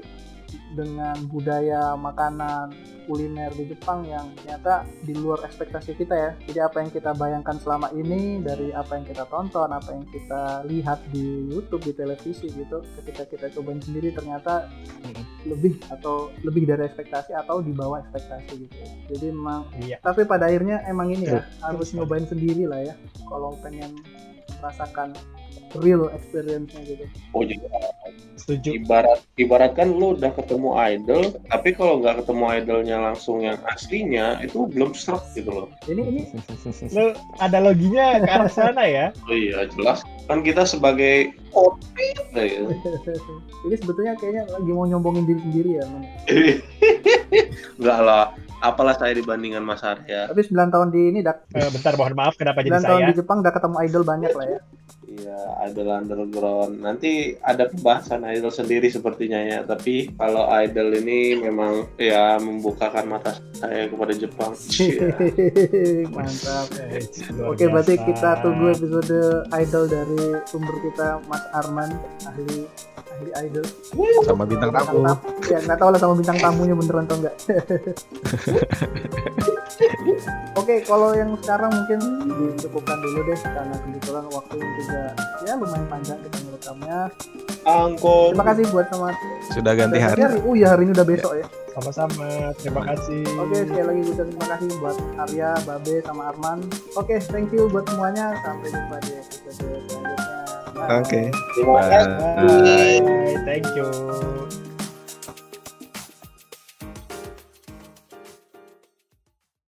Speaker 1: dengan budaya makanan kuliner di Jepang yang ternyata di luar ekspektasi kita ya. Jadi apa yang kita bayangkan selama ini dari apa yang kita tonton apa yang kita lihat di YouTube di televisi gitu ketika kita cobain sendiri ternyata lebih atau lebih dari ekspektasi atau di bawah ekspektasi gitu. Ya. jadi memang
Speaker 2: iya.
Speaker 1: tapi pada akhirnya emang ini ya harus nyobain sendiri lah ya kalau pengen merasakan real experience-nya gitu.
Speaker 4: Oh jadi
Speaker 2: Setuju.
Speaker 4: ibarat ibarat kan lu udah ketemu idol, tapi kalau nggak ketemu idolnya langsung yang aslinya itu belum serak gitu loh.
Speaker 1: Ini ini
Speaker 2: Lu ada loginya ke arah sana ya?
Speaker 4: Oh iya jelas kan kita sebagai outfit ya.
Speaker 1: ini sebetulnya kayaknya lagi mau nyombongin diri sendiri ya. Man.
Speaker 4: Enggak lah, apalah saya dibandingkan Mas Arya.
Speaker 1: Tapi 9 tahun di ini dak
Speaker 2: Eh, bentar mohon maaf kenapa
Speaker 1: 9
Speaker 2: jadi
Speaker 1: tahun
Speaker 2: saya?
Speaker 1: di Jepang udah ketemu idol banyak lah ya.
Speaker 4: Iya, idol underground. Nanti ada pembahasan idol sendiri sepertinya ya. Tapi kalau idol ini memang ya membukakan mata saya kepada Jepang. Iya.
Speaker 1: Mantap.
Speaker 2: Eh,
Speaker 1: Oke, berarti kita tunggu episode idol dari sumber kita Mas Arman, ahli ahli idol.
Speaker 3: Sama bintang tamu.
Speaker 1: Ya nggak tahu lah sama bintang tamunya beneran atau enggak. Oke, kalau yang sekarang mungkin dicukupkan dulu deh karena kebetulan waktunya juga ya lumayan panjang kita merekamnya.
Speaker 4: Angkot.
Speaker 1: Terima kasih buat sama
Speaker 3: Sudah ganti hari.
Speaker 1: Oh iya hari ini udah besok ya.
Speaker 2: Sama-sama. Terima kasih.
Speaker 1: Oke, sekali lagi ucapin terima kasih buat Arya, Babe, sama Arman. Oke, thank you buat semuanya. Sampai jumpa di episode selanjutnya.
Speaker 3: Oke.
Speaker 4: Terima kasih.
Speaker 3: Bye.
Speaker 2: Bye. Thank you.